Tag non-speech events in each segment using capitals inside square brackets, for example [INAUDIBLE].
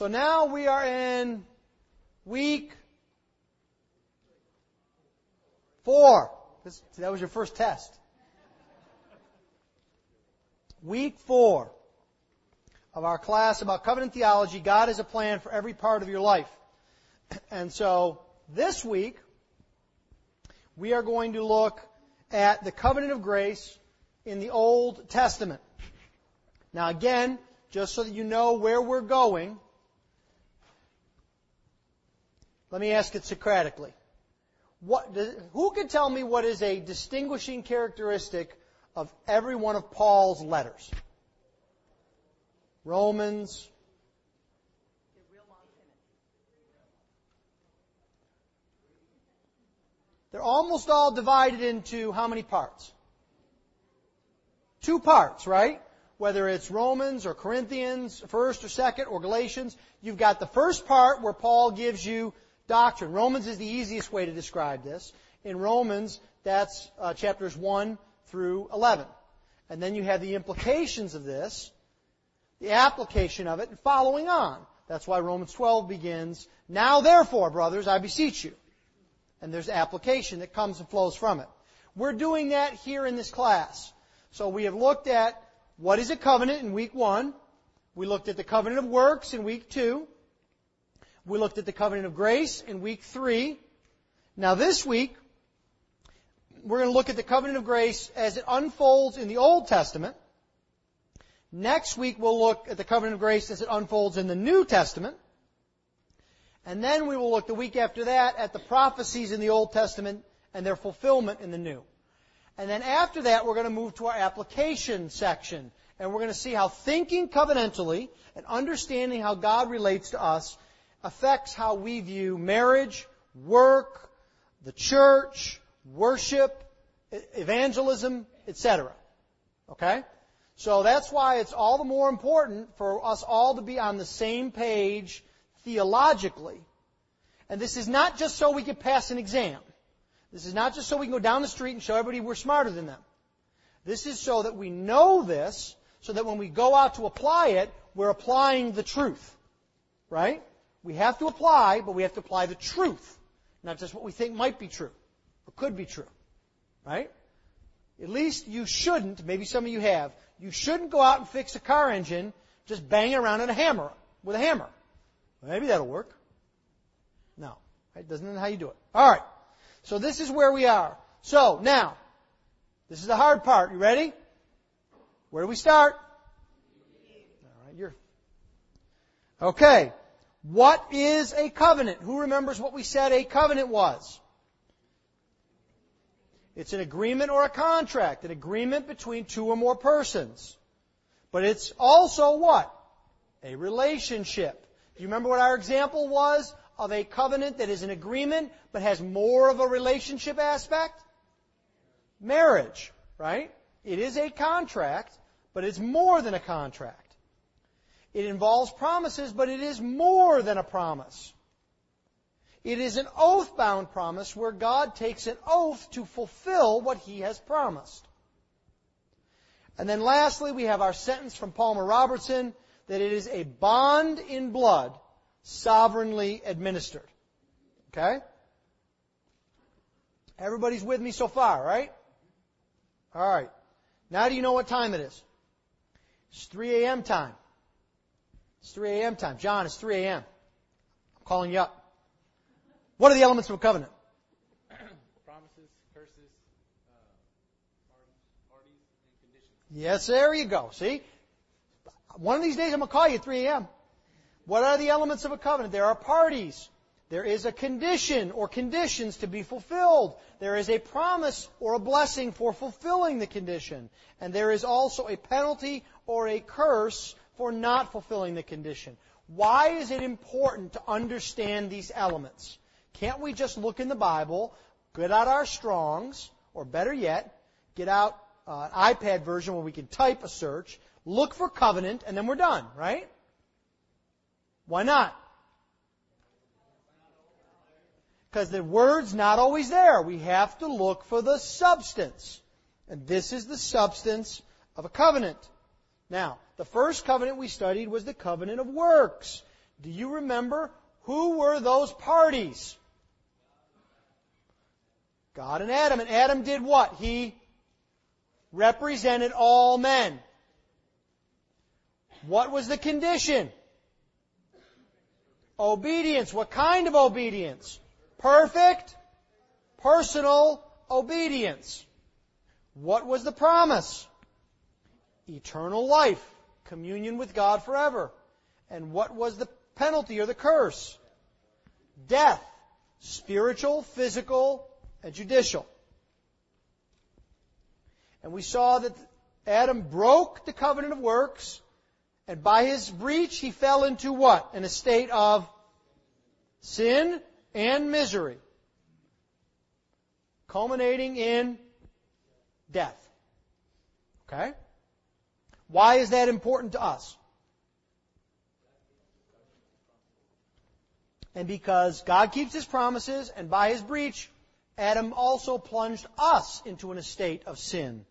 So now we are in week four. This, that was your first test. Week four of our class about covenant theology. God has a plan for every part of your life. [CLEARS THROAT] And so this week, we are going to look at the covenant of grace in the Old Testament. Now again, just so that you know where we're going, let me ask it Socratically. What, who can tell me what is a distinguishing characteristic of every one of Paul's letters? Romans. They're almost all divided into how many parts? Two parts, right? Whether it's Romans or Corinthians, 1st or 2nd, or Galatians, you've got the first part where Paul gives you doctrine. Romans is the easiest way to describe this. In Romans, that's uh, chapters 1 through 11. And then you have the implications of this, the application of it, and following on. That's why Romans 12 begins, Now therefore, brothers, I beseech you. And there's application that comes and flows from it. We're doing that here in this class. So we have looked at what is a covenant in week one. We looked at the covenant of works in week two. We looked at the covenant of grace in week three. Now this week, we're going to look at the covenant of grace as it unfolds in the Old Testament. Next week, we'll look at the covenant of grace as it unfolds in the New Testament. And then we will look the week after that at the prophecies in the Old Testament and their fulfillment in the New. And then after that, we're going to move to our application section. And we're going to see how thinking covenantally and understanding how God relates to us affects how we view marriage, work, the church, worship, evangelism, etc. Okay? So that's why it's all the more important for us all to be on the same page theologically. And this is not just so we can pass an exam. This is not just so we can go down the street and show everybody we're smarter than them. This is so that we know this, so that when we go out to apply it, we're applying the truth. Right? We have to apply, but we have to apply the truth. Not just what we think might be true, or could be true. Right? At least you shouldn't, maybe some of you have, you shouldn't go out and fix a car engine just banging around on a hammer, with a hammer. Maybe that'll work. No. Right? Doesn't know how you do it. Alright. So this is where we are. So, now, this is the hard part. You ready? Where do we start? Alright, you're. Okay. What is a covenant? Who remembers what we said a covenant was? It's an agreement or a contract, an agreement between two or more persons. But it's also what? A relationship. Do you remember what our example was of a covenant that is an agreement but has more of a relationship aspect? Marriage, right? It is a contract, but it's more than a contract. It involves promises, but it is more than a promise. It is an oath bound promise where God takes an oath to fulfill what he has promised. And then lastly, we have our sentence from Palmer Robertson that it is a bond in blood sovereignly administered. Okay? Everybody's with me so far, right? Alright. Now do you know what time it is? It's 3 a.m. time. It's 3 a.m. time. John, it's 3 a.m. I'm calling you up. What are the elements of a covenant? [CLEARS THROAT] Promises, curses, uh, parties, and conditions. Yes, there you go. See? One of these days I'm going to call you at 3 a.m. What are the elements of a covenant? There are parties. There is a condition or conditions to be fulfilled. There is a promise or a blessing for fulfilling the condition. And there is also a penalty or a curse for not fulfilling the condition. Why is it important to understand these elements? Can't we just look in the Bible, get out our Strongs, or better yet, get out uh, an iPad version where we can type a search, look for covenant, and then we're done, right? Why not? Because the word's not always there. We have to look for the substance. And this is the substance of a covenant. Now, the first covenant we studied was the covenant of works. Do you remember who were those parties? God and Adam. And Adam did what? He represented all men. What was the condition? Obedience. What kind of obedience? Perfect, personal obedience. What was the promise? Eternal life, communion with God forever. And what was the penalty or the curse? Death, spiritual, physical, and judicial. And we saw that Adam broke the covenant of works, and by his breach he fell into what? In a state of sin and misery, culminating in death. Okay? Why is that important to us? And because God keeps His promises, and by His breach, Adam also plunged us into an estate of sin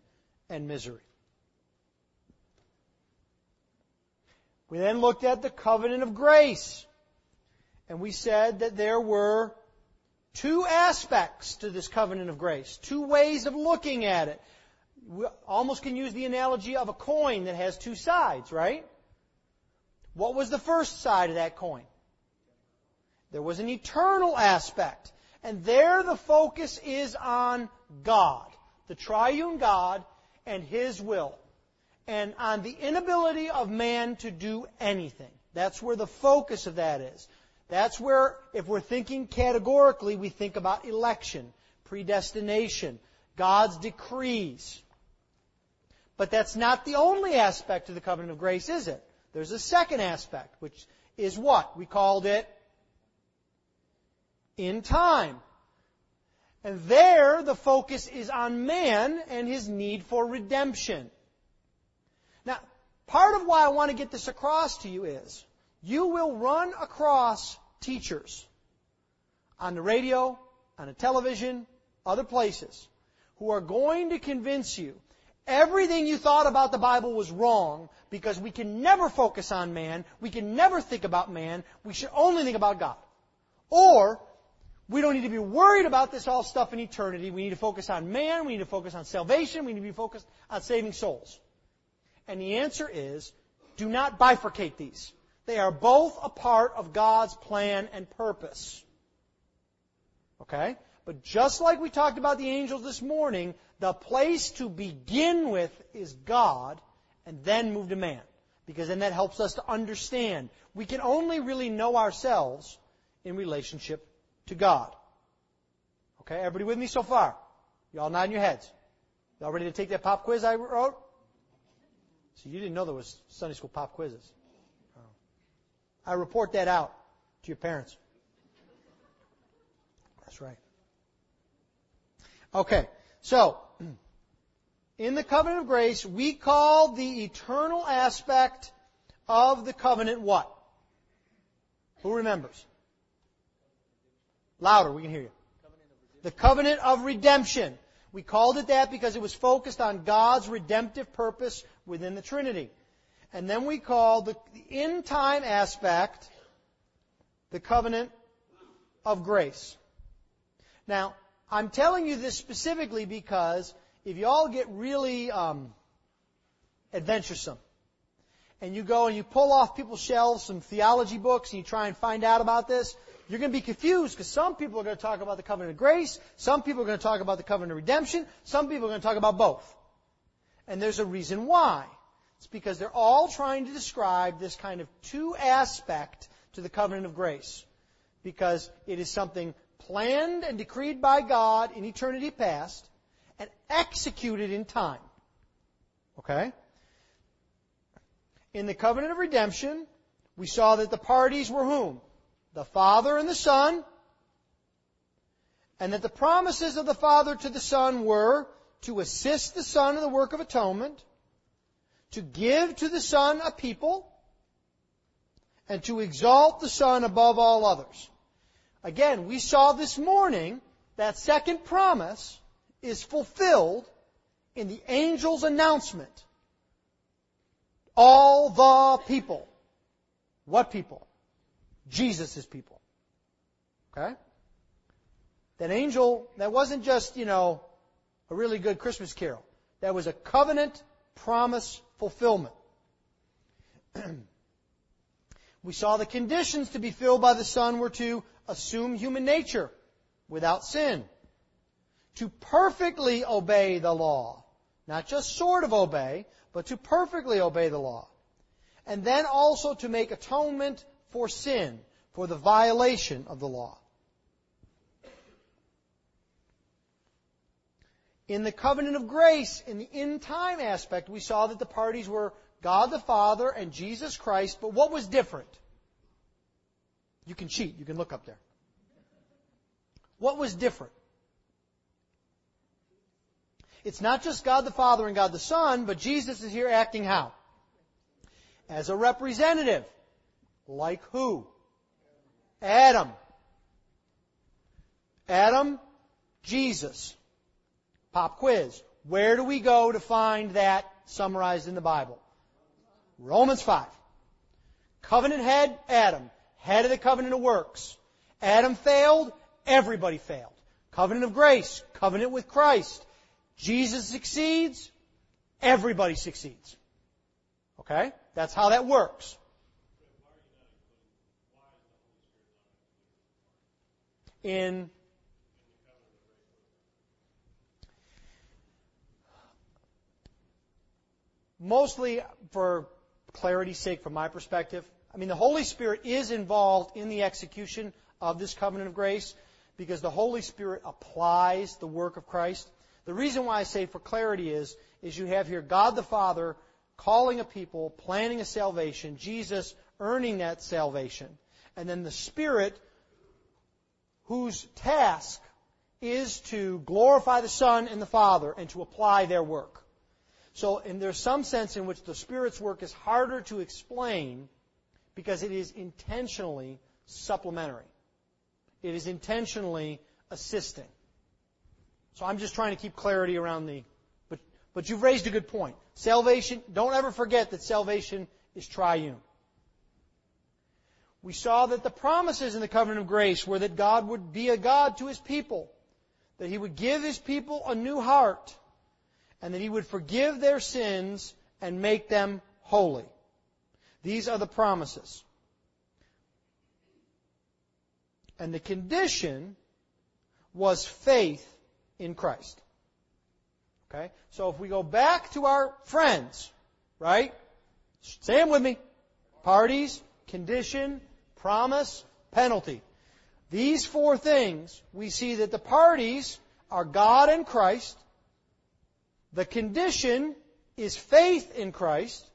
and misery. We then looked at the covenant of grace. And we said that there were two aspects to this covenant of grace, two ways of looking at it. We almost can use the analogy of a coin that has two sides, right? What was the first side of that coin? There was an eternal aspect. And there the focus is on God, the triune God, and His will. And on the inability of man to do anything. That's where the focus of that is. That's where, if we're thinking categorically, we think about election, predestination, God's decrees. But that's not the only aspect of the covenant of grace, is it? There's a second aspect, which is what? We called it in time. And there, the focus is on man and his need for redemption. Now, part of why I want to get this across to you is, you will run across teachers on the radio, on the television, other places, who are going to convince you everything you thought about the Bible was wrong because we can never focus on man, we can never think about man, we should only think about God. Or, we don't need to be worried about this all stuff in eternity. We need to focus on man, we need to focus on salvation, we need to be focused on saving souls. And the answer is, do not bifurcate these. They are both a part of God's plan and purpose. Okay? But just like we talked about the angels this morning, the place to begin with is God and then move to man. Because then that helps us to understand. We can only really know ourselves in relationship to God. Okay, everybody with me so far? You all nodding your heads. Y'all ready to take that pop quiz I wrote? So you didn't know there was Sunday school pop quizzes. Oh. I report that out to your parents. That's right. Okay, so in the covenant of grace, we call the eternal aspect of the covenant what? Who remembers? Louder, we can hear you. The covenant of redemption. We called it that because it was focused on God's redemptive purpose within the Trinity. And then we call the, in time aspect the covenant of grace. Now, I'm telling you this specifically because if you all get really um, adventuresome and you go and you pull off people's shelves some theology books and you try and find out about this, you're going to be confused because some people are going to talk about the covenant of grace, some people are going to talk about the covenant of redemption, some people are going to talk about both. And there's a reason why. It's because they're all trying to describe this kind of two aspect to the covenant of grace. Because it is something planned and decreed by God in eternity past and executed in time. Okay? In the covenant of redemption, we saw that the parties were whom? The Father and the Son. And that the promises of the Father to the Son were to assist the Son in the work of atonement, to give to the Son a people, and to exalt the Son above all others. Again, we saw this morning that second promise is fulfilled in the angel's announcement. All the people. What people? Jesus' people. Okay? That angel, that wasn't just, you know, a really good Christmas carol. That was a covenant promise fulfillment. [CLEARS THROAT] we saw the conditions to be filled by the Son were to assume human nature without sin, to perfectly obey the law, not just sort of obey, but to perfectly obey the law, and then also to make atonement for sin, for the violation of the law. In the covenant of grace, in the in time aspect, we saw that the parties were God the Father and Jesus Christ, but what was different? You can cheat, you can look up there. What was different? It's not just God the Father and God the Son, but Jesus is here acting how? As a representative. Like who? Adam. Adam, Jesus. Pop quiz. Where do we go to find that summarized in the Bible? Romans 5. Covenant head, Adam. Head of the covenant of works. Adam failed, everybody failed. Covenant of grace, covenant with Christ. Jesus succeeds, everybody succeeds. Okay? That's how that works. In mostly for clarity's sake from my perspective. I mean, the Holy Spirit is involved in the execution of this covenant of grace because the Holy Spirit applies the work of Christ. The reason why I say for clarity is, is you have here God the Father calling a people, planning a salvation, Jesus earning that salvation, and then the Spirit whose task is to glorify the Son and the Father and to apply their work. So, and there's some sense in which the Spirit's work is harder to explain because it is intentionally supplementary. It is intentionally assisting. So I'm just trying to keep clarity around the, but, but you've raised a good point. Salvation, don't ever forget that salvation is triune. We saw that the promises in the covenant of grace were that God would be a God to His people, that He would give His people a new heart, and that He would forgive their sins and make them holy. These are the promises. And the condition was faith in Christ. Okay? So if we go back to our friends, right? Them with me. Parties, condition, promise, penalty. These four things, we see that the parties are God and Christ. The condition is faith in Christ.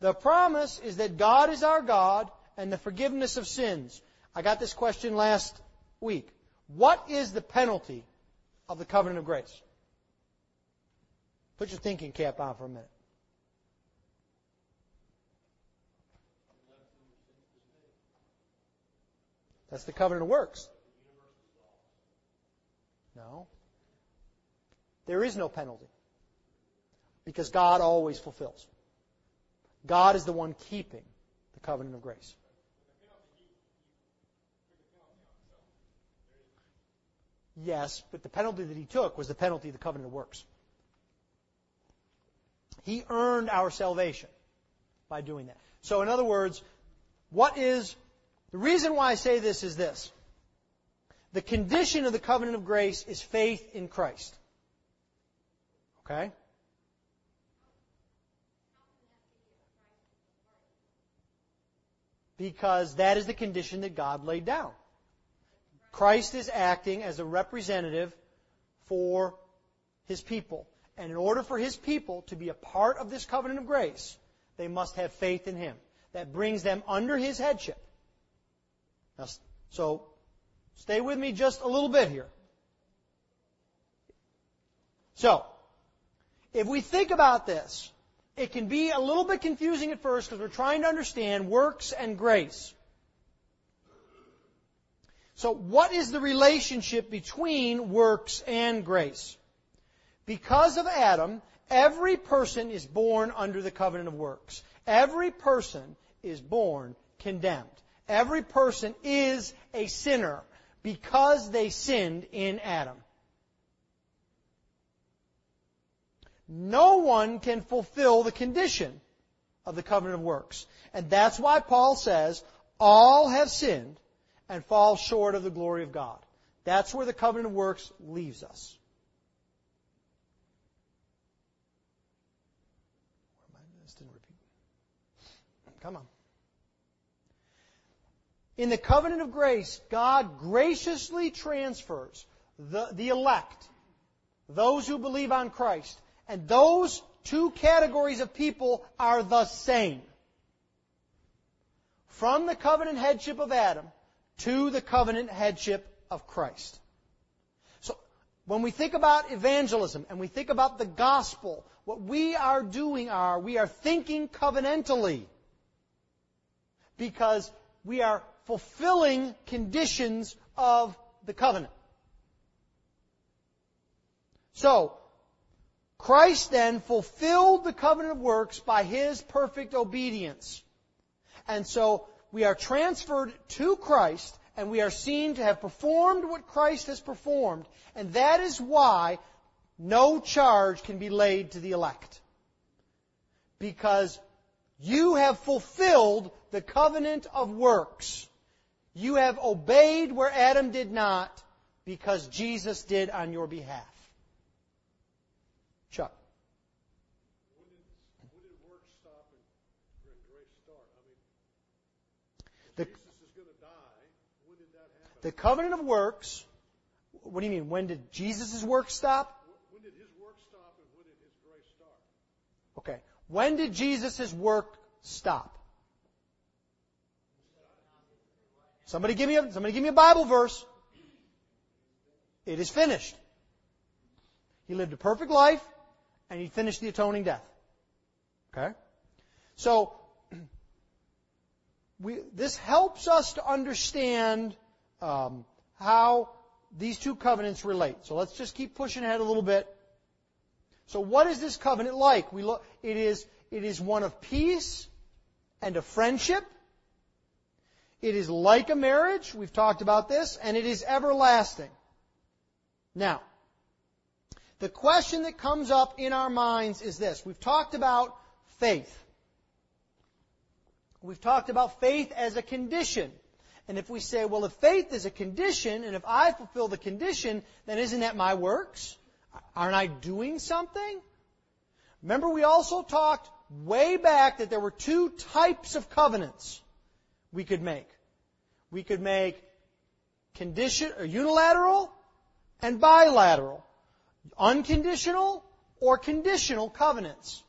The promise is that God is our God and the forgiveness of sins. I got this question last week. What is the penalty of the covenant of grace? Put your thinking cap on for a minute. That's the covenant of works. No. There is no penalty. Because God always fulfills. God is the one keeping the covenant of grace. Yes, but the penalty that he took was the penalty of the covenant of works. He earned our salvation by doing that. So, in other words, what is the reason why I say this is this. The condition of the covenant of grace is faith in Christ. Okay? Because that is the condition that God laid down. Christ is acting as a representative for his people. And in order for his people to be a part of this covenant of grace, they must have faith in him. That brings them under his headship. Now, so, stay with me just a little bit here. So, if we think about this, it can be a little bit confusing at first because we're trying to understand works and grace. So, what is the relationship between works and grace? Because of Adam, every person is born under the covenant of works. Every person is born condemned. Every person is a sinner because they sinned in Adam. No one can fulfill the condition of the covenant of works. And that's why Paul says, all have sinned and fall short of the glory of God. That's where the covenant of works leaves us. Come on. In the covenant of grace, God graciously transfers the, the elect, those who believe on Christ, and those two categories of people are the same. From the covenant headship of Adam to the covenant headship of Christ. So, when we think about evangelism and we think about the gospel, what we are doing are, we are thinking covenantally. Because we are fulfilling conditions of the covenant. So, Christ then fulfilled the covenant of works by His perfect obedience. And so, we are transferred to Christ and we are seen to have performed what Christ has performed. And that is why no charge can be laid to the elect. Because you have fulfilled the covenant of works. You have obeyed where Adam did not because Jesus did on your behalf. Chuck. When did, when did work stop and grace start? I mean, The- Jesus is going to die. When did that happen? The covenant of works, what do you mean? When did Jesus' work stop? When did his work stop and when did his grace start? Okay. When did Jesus' work stop? Somebody give me a, somebody give me a Bible verse. It is finished. He lived a perfect life and he finished the atoning death. Okay? So, [CLEARS THROAT] we, this helps us to understand um, how these two covenants relate. So let's just keep pushing ahead a little bit. So what is this covenant like? We look, it is, it is one of peace and of friendship. It is like a marriage. We've talked about this. And it is everlasting. Now, the question that comes up in our minds is this. We've talked about faith. We've talked about faith as a condition. And if we say, well, if faith is a condition, and if I fulfill the condition, then isn't that my works? Aren't I doing something? Remember, we also talked way back that there were two types of covenants we could make. We could make condition or unilateral and bilateral, unconditional or conditional covenants.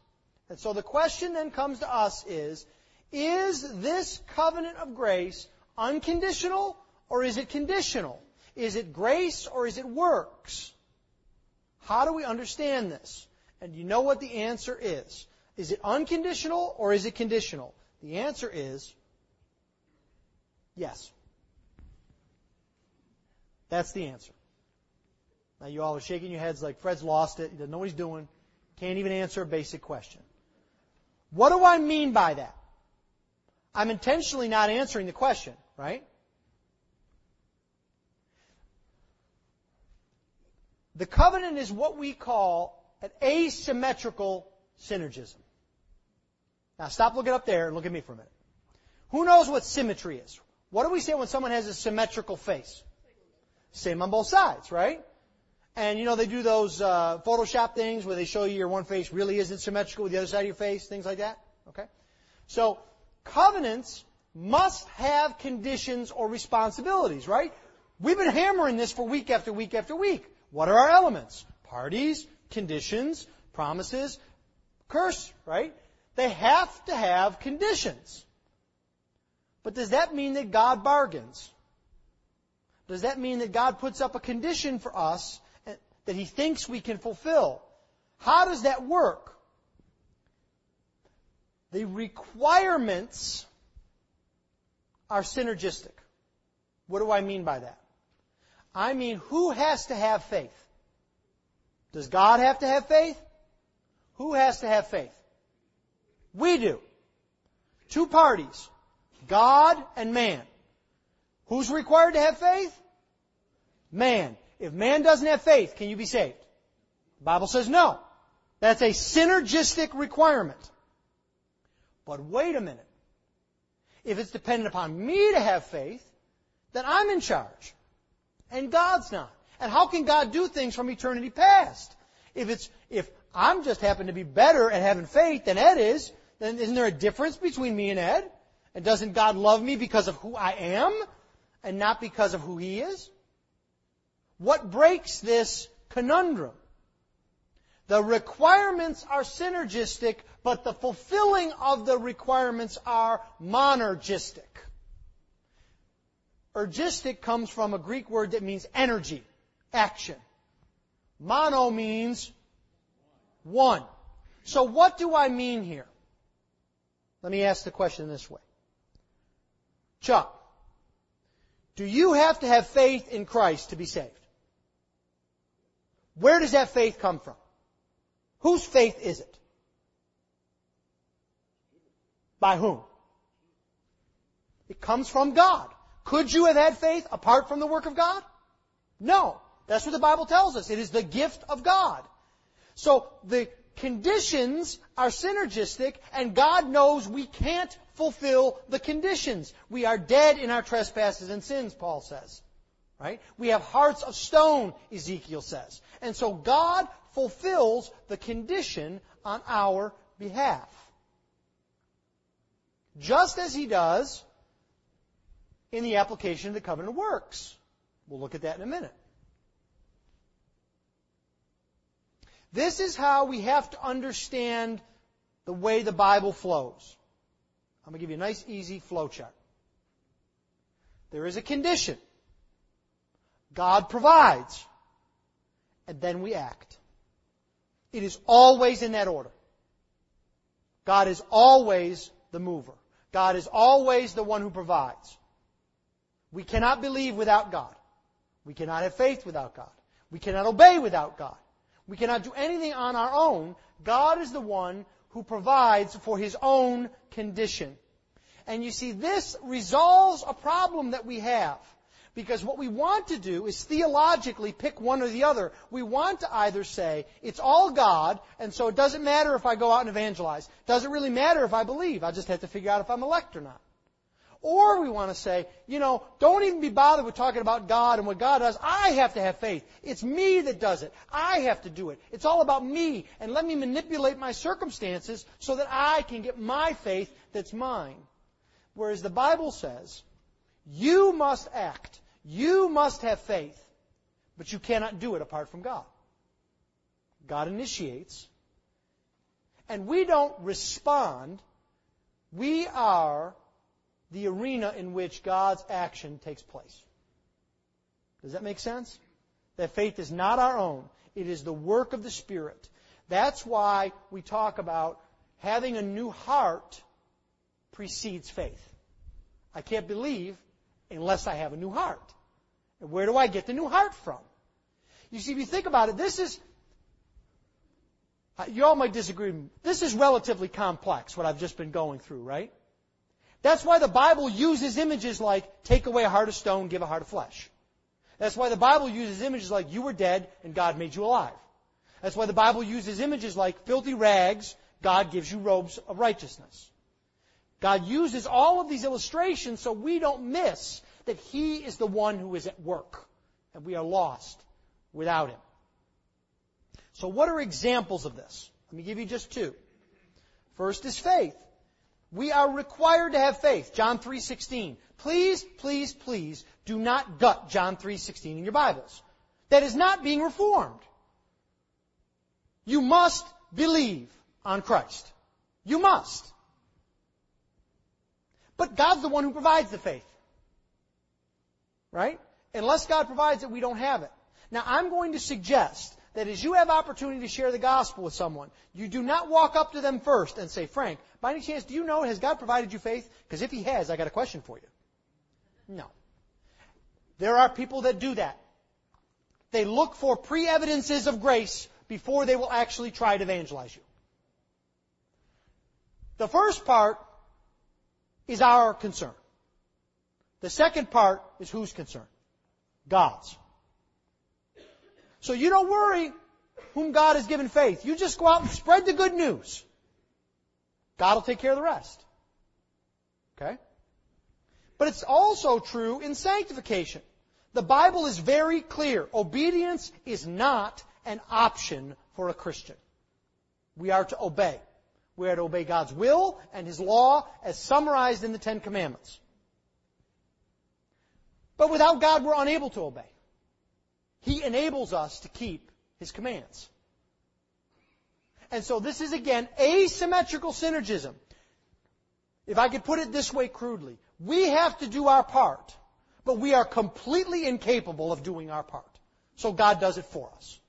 And so the question then comes to us is, is this covenant of grace unconditional or is it conditional? Is it grace or is it works? How do we understand this? And you know what the answer is. Is it unconditional or is it conditional? The answer is yes. That's the answer. Now you all are shaking your heads like Fred's lost it. He doesn't know what he's doing. Can't even answer a basic question. What do I mean by that? I'm intentionally not answering the question, right? The covenant is what we call an asymmetrical synergism. Now stop looking up there and look at me for a minute. Who knows what symmetry is? What do we say when someone has a symmetrical face? Same on both sides, right? And you know they do those uh, Photoshop things where they show you your one face really isn't symmetrical with the other side of your face, things like that. Okay, so covenants must have conditions or responsibilities, right? We've been hammering this for week after week after week. What are our elements? Parties, conditions, promises, curse, right? They have to have conditions. But does that mean that God bargains? Does that mean that God puts up a condition for us that He thinks we can fulfill? How does that work? The requirements are synergistic. What do I mean by that? I mean, who has to have faith? Does God have to have faith? Who has to have faith? We do. Two parties. God and man. Who's required to have faith? Man. If man doesn't have faith, can you be saved? The Bible says no. That's a synergistic requirement. But wait a minute. If it's dependent upon me to have faith, then I'm in charge. And God's not. And how can God do things from eternity past? If it's, if I'm just happen to be better at having faith than Ed is, then isn't there a difference between me and Ed? And doesn't God love me because of who I am and not because of who He is? What breaks this conundrum? The requirements are synergistic, but the fulfilling of the requirements are monergistic. Ergistic comes from a Greek word that means energy, action. Mono means one. So what do I mean here? Let me ask the question this way. Chuck, do you have to have faith in Christ to be saved? Where does that faith come from? Whose faith is it? By whom? It comes from God. Could you have had faith apart from the work of God? No. That's what the Bible tells us. It is the gift of God. So the conditions are synergistic and God knows we can't fulfill the conditions. We are dead in our trespasses and sins, Paul says. Right? We have hearts of stone, Ezekiel says. And so God fulfills the condition on our behalf. Just as He does in the application of the covenant works. We'll look at that in a minute. This is how we have to understand the way the Bible flows. I'm going to give you a nice, easy flow chart. There is a condition. God provides. And then we act. It is always in that order. God is always the mover. God is always the one who provides. We cannot believe without God. We cannot have faith without God. We cannot obey without God. We cannot do anything on our own. God is the one who provides for His own condition. And you see, this resolves a problem that we have. Because what we want to do is theologically pick one or the other. We want to either say, it's all God, and so it doesn't matter if I go out and evangelize. It doesn't really matter if I believe. I just have to figure out if I'm elect or not. Or we want to say, you know, don't even be bothered with talking about God and what God does. I have to have faith. It's me that does it. I have to do it. It's all about me. And let me manipulate my circumstances so that I can get my faith that's mine. Whereas the Bible says, you must act. You must have faith. But you cannot do it apart from God. God initiates. And we don't respond. We are the arena in which God's action takes place. Does that make sense? That faith is not our own. It is the work of the Spirit. That's why we talk about having a new heart precedes faith. I can't believe unless I have a new heart. And where do I get the new heart from? You see, if you think about it, this is, uh, you all might disagree. This is relatively complex, what I've just been going through, right? That's why the Bible uses images like, take away a heart of stone, give a heart of flesh. That's why the Bible uses images like, you were dead and God made you alive. That's why the Bible uses images like, filthy rags, God gives you robes of righteousness. God uses all of these illustrations so we don't miss that He is the one who is at work, and we are lost without Him. So what are examples of this? Let me give you just two. First is faith. We are required to have faith. John 3:16. Please, please, please do not gut John 3:16 in your Bibles. That is not being reformed. You must believe on Christ. You must. But God's the one who provides the faith. Right? Unless God provides it, we don't have it. Now, I'm going to suggest that as you have opportunity to share the gospel with someone, you do not walk up to them first and say, Frank, by any chance, do you know, has God provided you faith? Because if He has, I got a question for you. No. There are people that do that. They look for pre-evidences of grace before they will actually try to evangelize you. The first part is our concern. The second part is whose concern? God's. So you don't worry whom God has given faith. You just go out and spread the good news. God will take care of the rest. Okay? But it's also true in sanctification. The Bible is very clear. Obedience is not an option for a Christian. We are to obey. We are to obey God's will and His law as summarized in the Ten Commandments. But without God, we're unable to obey. He enables us to keep His commands. And so this is again asymmetrical synergism. If I could put it this way crudely, we have to do our part, but we are completely incapable of doing our part. So God does it for us.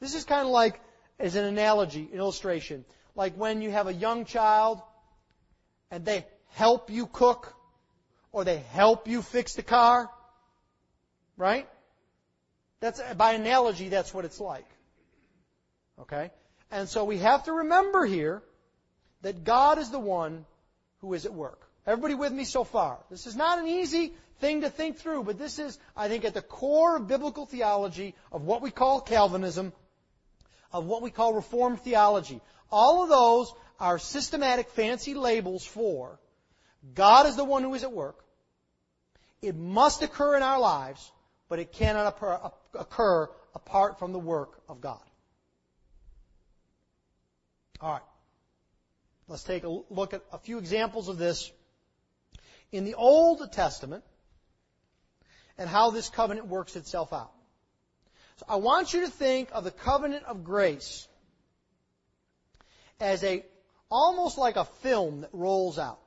This is kind of like, as an analogy, an illustration, like when you have a young child and they help you cook or they help you fix the car, right? That's, by analogy, that's what it's like. Okay? And so we have to remember here that God is the one who is at work. Everybody with me so far? This is not an easy thing to think through, but this is, I think, at the core of biblical theology, of what we call Calvinism, of what we call Reformed theology. All of those are systematic, fancy labels for God is the one who is at work. It must occur in our lives, but it cannot occur apart from the work of God. All right. Let's take a look at a few examples of this in the Old Testament and how this covenant works itself out. So I want you to think of the covenant of grace as a almost like a film that rolls out.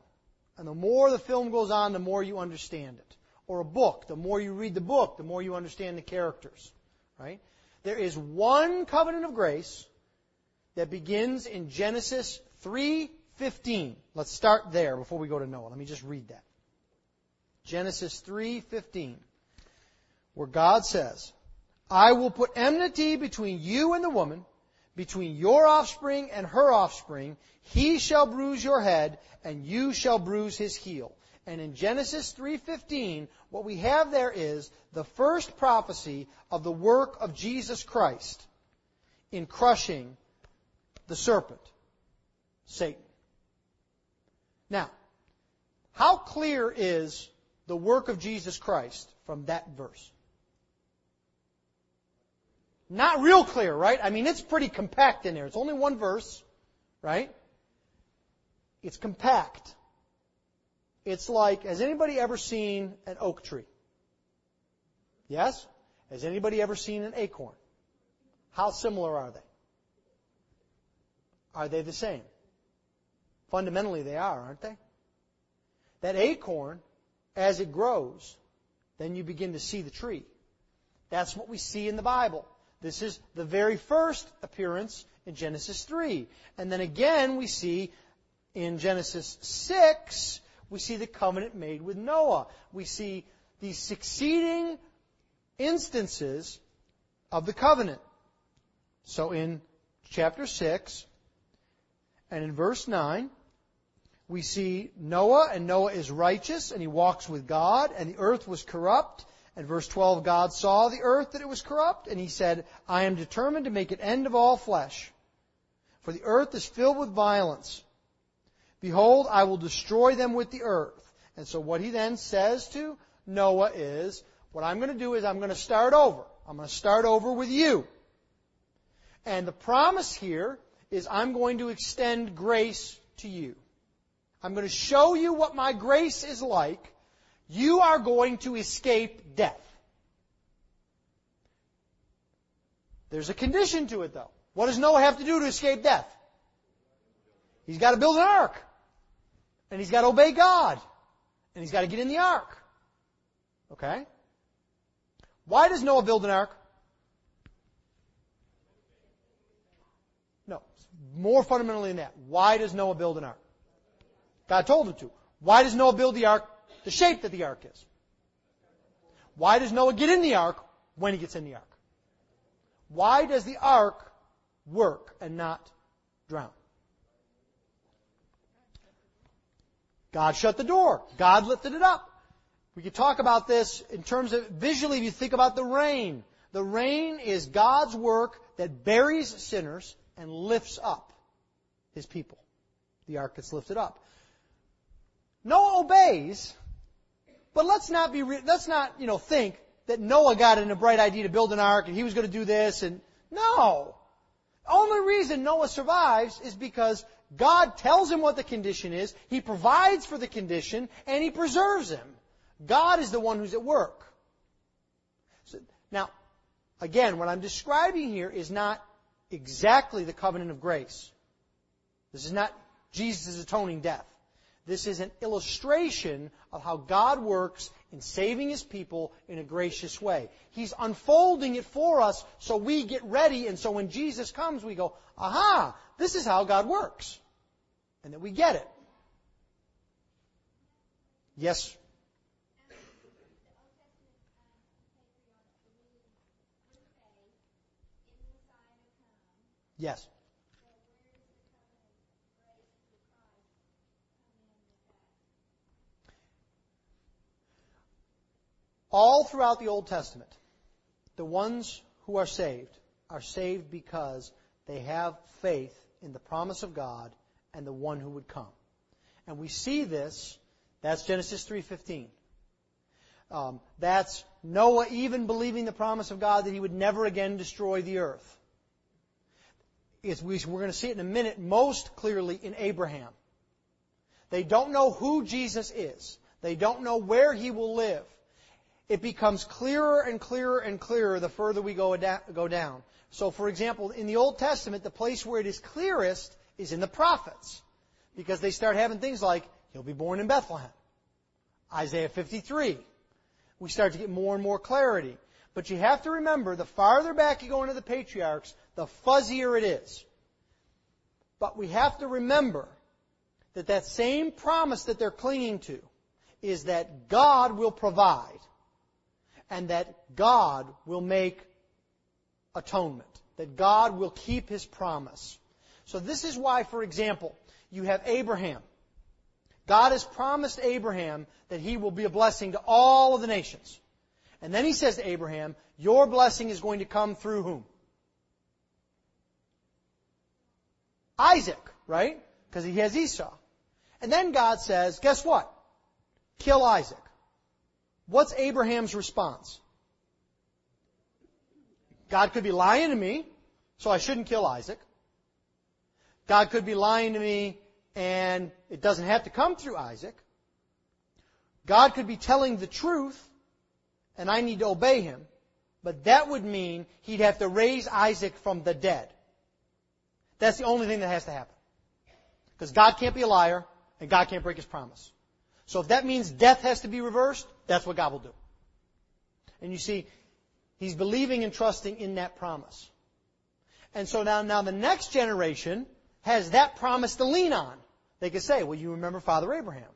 And the more the film goes on, the more you understand it. Or a book, the more you read the book, the more you understand the characters. Right? There is one covenant of grace that begins in Genesis 3:15. Let's start there before we go to Noah. Let me just read that. Genesis 3:15 where God says, "I will put enmity between you and the woman, between your offspring and her offspring. He shall bruise your head and you shall bruise his heel." And in Genesis 3:15, what we have there is the first prophecy of the work of Jesus Christ in crushing the serpent, Satan. Now, how clear is the work of Jesus Christ from that verse? Not real clear, right? I mean, it's pretty compact in there. It's only one verse, right? It's compact. It's like, has anybody ever seen an oak tree? Yes? Has anybody ever seen an acorn? How similar are they? Are they the same? Fundamentally, they are, aren't they? That acorn, as it grows, then you begin to see the tree. That's what we see in the Bible. This is the very first appearance in Genesis 3. And then again, we see in Genesis 6, we see the covenant made with Noah. We see these succeeding instances of the covenant. So in chapter 6, and in verse 9, we see Noah, and Noah is righteous, and he walks with God, and the earth was corrupt. And verse 12, God saw the earth that it was corrupt, and he said, I am determined to make an end of all flesh. For the earth is filled with violence. Behold, I will destroy them with the earth. And so what he then says to Noah is, what I'm going to do is I'm going to start over. I'm going to start over with you. And the promise here is I'm going to extend grace to you. I'm going to show you what my grace is like. You are going to escape death. There's a condition to it though. What does Noah have to do to escape death? He's got to build an ark. And he's got to obey God. And he's got to get in the ark. Okay? Why does Noah build an ark? No. More fundamentally than that. Why does Noah build an ark? God told him to. Why does Noah build the ark the shape that the ark is? Why does Noah get in the ark when he gets in the ark? Why does the ark work and not drown? God shut the door. God lifted it up. We could talk about this in terms of visually if you think about the rain. The rain is God's work that buries sinners and lifts up his people. The ark gets lifted up. Noah obeys, but let's not be, let's not, you know, think that Noah got in a bright idea to build an ark and he was going to do this and, no! Only reason Noah survives is because God tells him what the condition is, He provides for the condition, and He preserves him. God is the one who's at work. So, now, again, what I'm describing here is not exactly the covenant of grace. This is not Jesus' atoning death. This is an illustration of how God works in saving His people in a gracious way. He's unfolding it for us so we get ready, and so when Jesus comes, we go, aha, this is how God works. And that we get it. Yes? Yes. All throughout the Old Testament, the ones who are saved are saved because they have faith in the promise of God and the one who would come. And we see this, that's Genesis 3.15. Um, that's Noah even believing the promise of God that he would never again destroy the earth. It's, we're going to see it in a minute most clearly in Abraham. They don't know who Jesus is. They don't know where he will live it becomes clearer and clearer and clearer the further we go, go down. So, for example, in the Old Testament, the place where it is clearest is in the prophets. Because they start having things like, he'll be born in Bethlehem. Isaiah 53. We start to get more and more clarity. But you have to remember, the farther back you go into the patriarchs, the fuzzier it is. But we have to remember that that same promise that they're clinging to is that God will provide and that God will make atonement, that God will keep his promise. So this is why, for example, you have Abraham. God has promised Abraham that he will be a blessing to all of the nations. And then he says to Abraham, Your blessing is going to come through whom? Isaac, right? Because he has Esau. And then God says, Guess what? Kill Isaac. What's Abraham's response? God could be lying to me, so I shouldn't kill Isaac. God could be lying to me, and it doesn't have to come through Isaac. God could be telling the truth, and I need to obey him. But that would mean he'd have to raise Isaac from the dead. That's the only thing that has to happen. Because God can't be a liar, and God can't break his promise. So if that means death has to be reversed, that's what God will do. And you see, he's believing and trusting in that promise. And so now, now the next generation has that promise to lean on. They could say, well, you remember Father Abraham.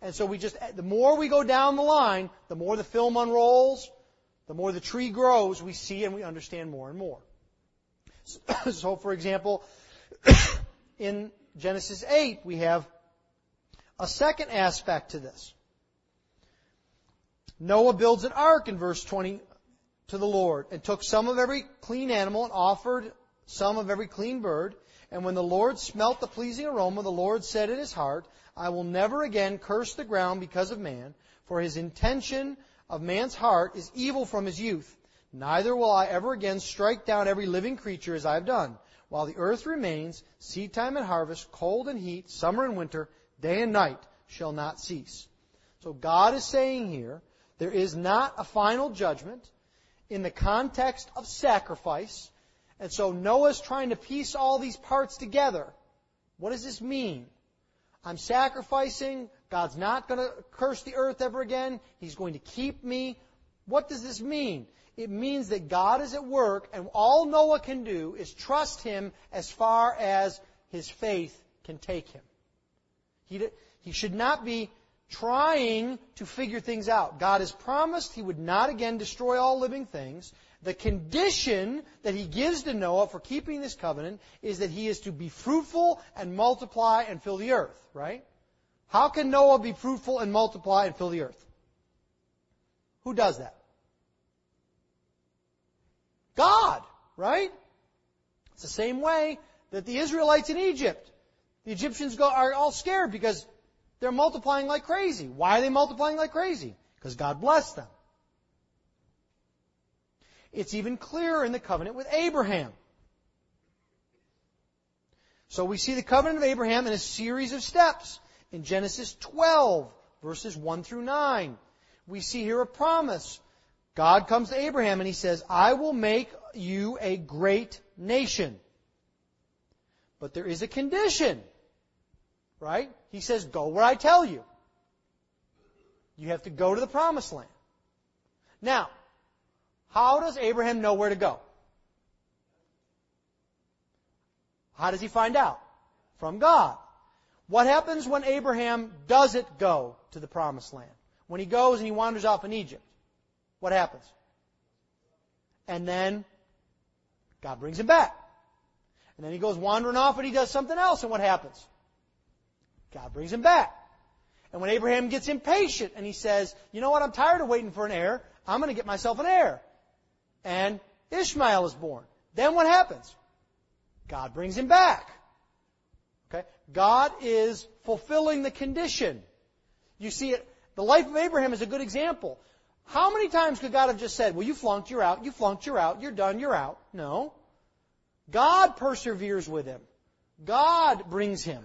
And so we just, the more we go down the line, the more the film unrolls, the more the tree grows, we see and we understand more and more. So, [COUGHS] for example, [COUGHS] in Genesis 8, we have a second aspect to this. Noah builds an ark in verse 20 to the Lord and took some of every clean animal and offered some of every clean bird. And when the Lord smelt the pleasing aroma, the Lord said in his heart, I will never again curse the ground because of man, for his intention of man's heart is evil from his youth. Neither will I ever again strike down every living creature as I have done. While the earth remains, seed time and harvest, cold and heat, summer and winter, day and night shall not cease. So God is saying here, there is not a final judgment in the context of sacrifice. And so Noah's trying to piece all these parts together. What does this mean? I'm sacrificing. God's not going to curse the earth ever again. He's going to keep me. What does this mean? It means that God is at work, and all Noah can do is trust Him as far as his faith can take him. He, he should not be trying to figure things out. God has promised He would not again destroy all living things. The condition that He gives to Noah for keeping this covenant is that he is to be fruitful and multiply and fill the earth, right? How can Noah be fruitful and multiply and fill the earth? Who does that? God, right? It's the same way that the Israelites in Egypt, the Egyptians go, are all scared because they're multiplying like crazy. Why are they multiplying like crazy? Because God blessed them. It's even clearer in the covenant with Abraham. So we see the covenant of Abraham in a series of steps. In Genesis 12, verses 1 through 9, we see here a promise. God comes to Abraham and he says, I will make you a great nation. But there is a condition. Right? He says, go where I tell you. You have to go to the promised land. Now, how does Abraham know where to go? How does he find out? From God. What happens when Abraham doesn't go to the promised land? When he goes and he wanders off in Egypt, what happens? And then God brings him back. And then he goes wandering off and he does something else, and what happens? God brings him back. And when Abraham gets impatient and he says, you know what, I'm tired of waiting for an heir, I'm going to get myself an heir. And Ishmael is born. Then what happens? God brings him back. Okay? God is fulfilling the condition. You see it, the life of Abraham is a good example. How many times could God have just said, well, you flunked, you're out, you flunked, you're out, you're done, you're out? No. God perseveres with him. God brings him.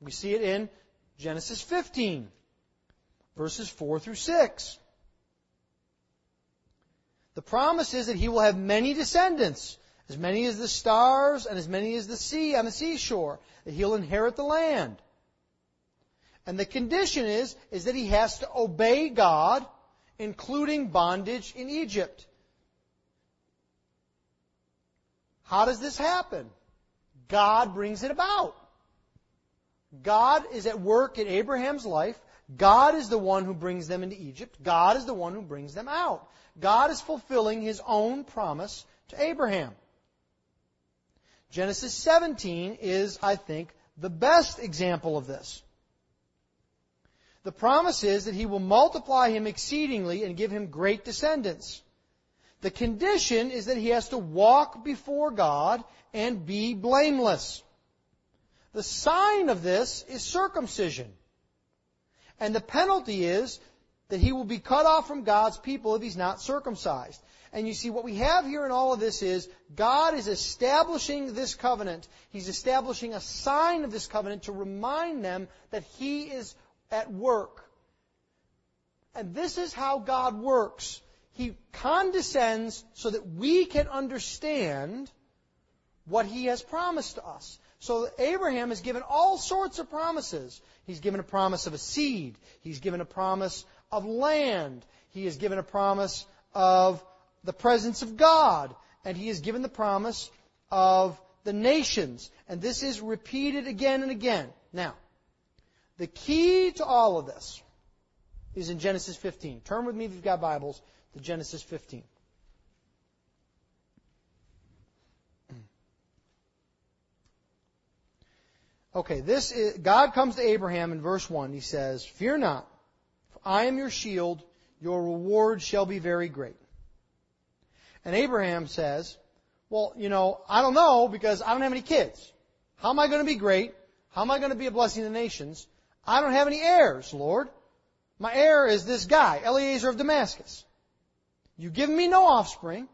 We see it in Genesis 15, verses 4 through 6. The promise is that he will have many descendants, as many as the stars and as many as the sea on the seashore, that he'll inherit the land. And the condition is, is that he has to obey God, including bondage in Egypt. How does this happen? God brings it about. God is at work in Abraham's life. God is the one who brings them into Egypt. God is the one who brings them out. God is fulfilling his own promise to Abraham. Genesis 17 is, I think, the best example of this. The promise is that he will multiply him exceedingly and give him great descendants. The condition is that he has to walk before God and be blameless. The sign of this is circumcision. And the penalty is that he will be cut off from God's people if he's not circumcised. And you see, what we have here in all of this is God is establishing this covenant. He's establishing a sign of this covenant to remind them that He is at work. And this is how God works. He condescends so that we can understand what He has promised to us. So Abraham is given all sorts of promises. He's given a promise of a seed. He's given a promise of land. He is given a promise of the presence of God. And he is given the promise of the nations. And this is repeated again and again. Now, the key to all of this is in Genesis 15. Turn with me if you've got Bibles to Genesis 15. Okay, this is, God comes to Abraham in verse 1. He says, Fear not, for I am your shield, your reward shall be very great. And Abraham says, Well, you know, I don't know because I don't have any kids. How am I going to be great? How am I going to be a blessing to the nations? I don't have any heirs, Lord. My heir is this guy, Eliezer of Damascus. You give me no offspring,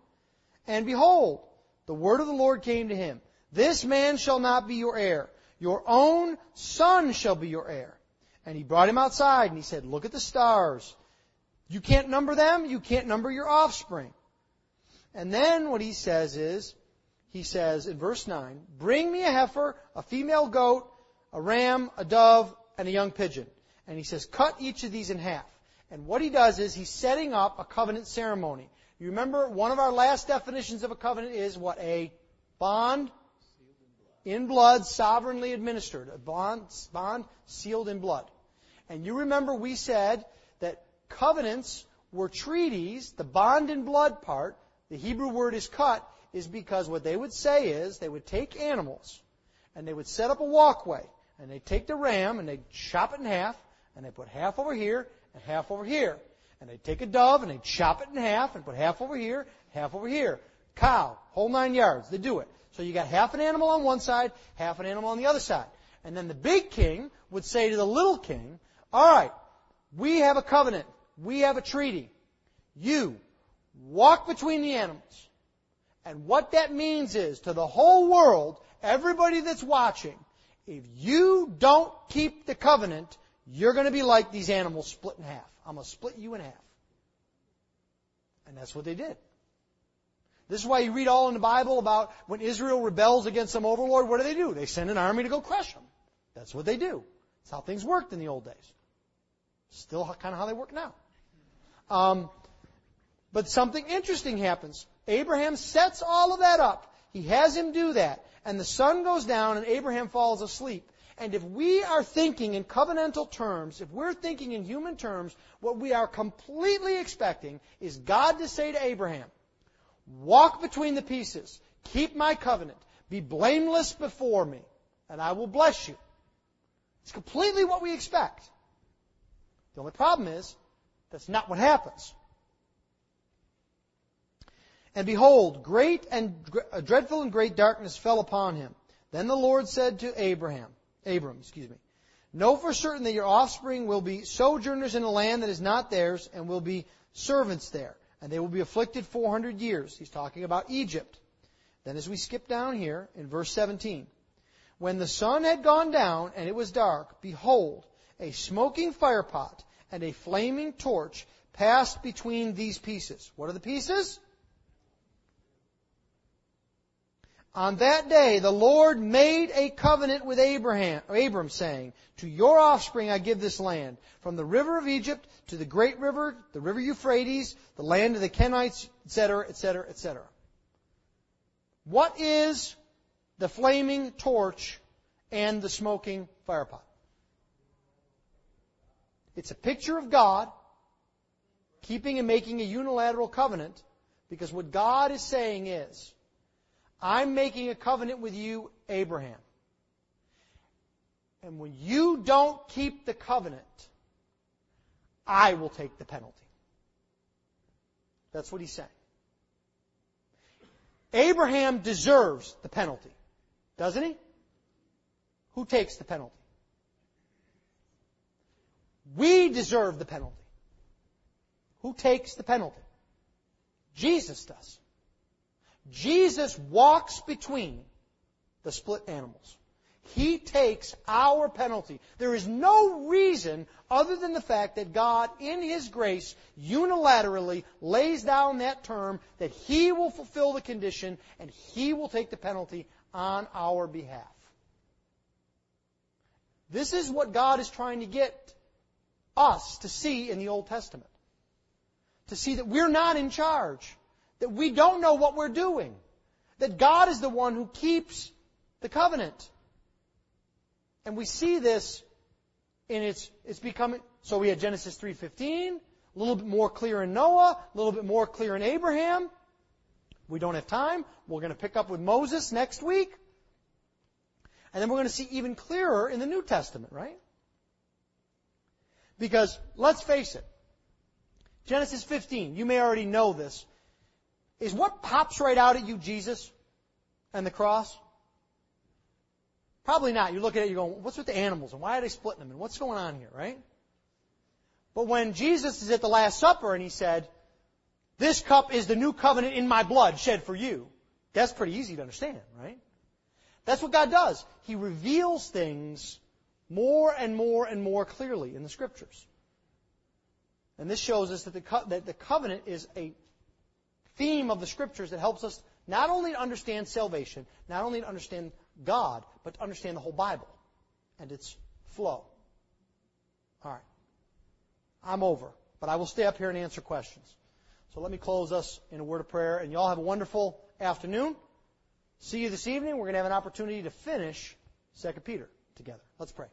and behold, the word of the Lord came to him. This man shall not be your heir your own son shall be your heir. And he brought him outside and he said, Look at the stars. You can't number them, you can't number your offspring. And then what he says is, he says in verse 9, Bring me a heifer, a female goat, a ram, a dove, and a young pigeon. And he says, Cut each of these in half. And what he does is he's setting up a covenant ceremony. You remember one of our last definitions of a covenant is what? A bond in blood, sovereignly administered, a bond, bond sealed in blood. And you remember we said that covenants were treaties, the bond in blood part, the Hebrew word is cut, is because what they would say is they would take animals and they would set up a walkway and they take the ram and they chop it in half, and they put half over here and half over here. And they take a dove and they chop it in half and put half over here, half over here. Cow, whole nine yards. They do it. So you got half an animal on one side, half an animal on the other side. And then the big king would say to the little king, all right, we have a covenant. We have a treaty. You walk between the animals. And what that means is to the whole world, everybody that's watching, if you don't keep the covenant, you're going to be like these animals split in half. I'm going to split you in half. And that's what they did. This is why you read all in the Bible about when Israel rebels against some overlord, what do they do? They send an army to go crush them. That's what they do. That's how things worked in the old days. Still kind of how they work now. Um, but something interesting happens. Abraham sets all of that up. He has him do that. And the sun goes down and Abraham falls asleep. And if we are thinking in covenantal terms, if we're thinking in human terms, what we are completely expecting is God to say to Abraham, walk between the pieces, keep my covenant, be blameless before me, and I will bless you. It's completely what we expect. The only problem is, that's not what happens. And behold, great and uh, dreadful and great darkness fell upon him. Then the Lord said to Abraham, Abram, excuse me, Know for certain that your offspring will be sojourners in a land that is not theirs, and will be servants there, and they will be afflicted 400 years. He's talking about Egypt. Then as we skip down here in verse 17, when the sun had gone down and it was dark, behold, a smoking firepot and a flaming torch passed between these pieces. What are the pieces? On that day, the Lord made a covenant with Abraham, Abram, saying, To your offspring I give this land, from the river of Egypt to the great river, the river Euphrates, the land of the Kenites, etc., etc., etc. What is the flaming torch and the smoking firepot? It's a picture of God keeping and making a unilateral covenant because what God is saying is, I'm making a covenant with you, Abraham. And when you don't keep the covenant, I will take the penalty. That's what he's saying. Abraham deserves the penalty, doesn't he? Who takes the penalty? We deserve the penalty. Who takes the penalty? Jesus does. Jesus walks between the split animals. He takes our penalty. There is no reason other than the fact that God, in His grace, unilaterally lays down that term that He will fulfill the condition and He will take the penalty on our behalf. This is what God is trying to get us to see in the Old Testament. To see that we're not in charge that we don't know what we're doing. That God is the one who keeps the covenant. And we see this in its, it's becoming, so we had Genesis 3.15, a little bit more clear in Noah, a little bit more clear in Abraham. We don't have time. We're going to pick up with Moses next week. And then we're going to see even clearer in the New Testament, right? Because, let's face it, Genesis 15, you may already know this, is what pops right out at you Jesus and the cross? Probably not. You look at it, you're going, what's with the animals and why are they splitting them and what's going on here, right? But when Jesus is at the Last Supper and he said, this cup is the new covenant in my blood shed for you, that's pretty easy to understand, right? That's what God does. He reveals things more and more and more clearly in the Scriptures. And this shows us that the, co- that the covenant is a theme of the scriptures that helps us not only to understand salvation, not only to understand God, but to understand the whole Bible and its flow. All right. I'm over, but I will stay up here and answer questions. So let me close us in a word of prayer, and y'all have a wonderful afternoon. See you this evening. We're going to have an opportunity to finish 2 Peter together. Let's pray.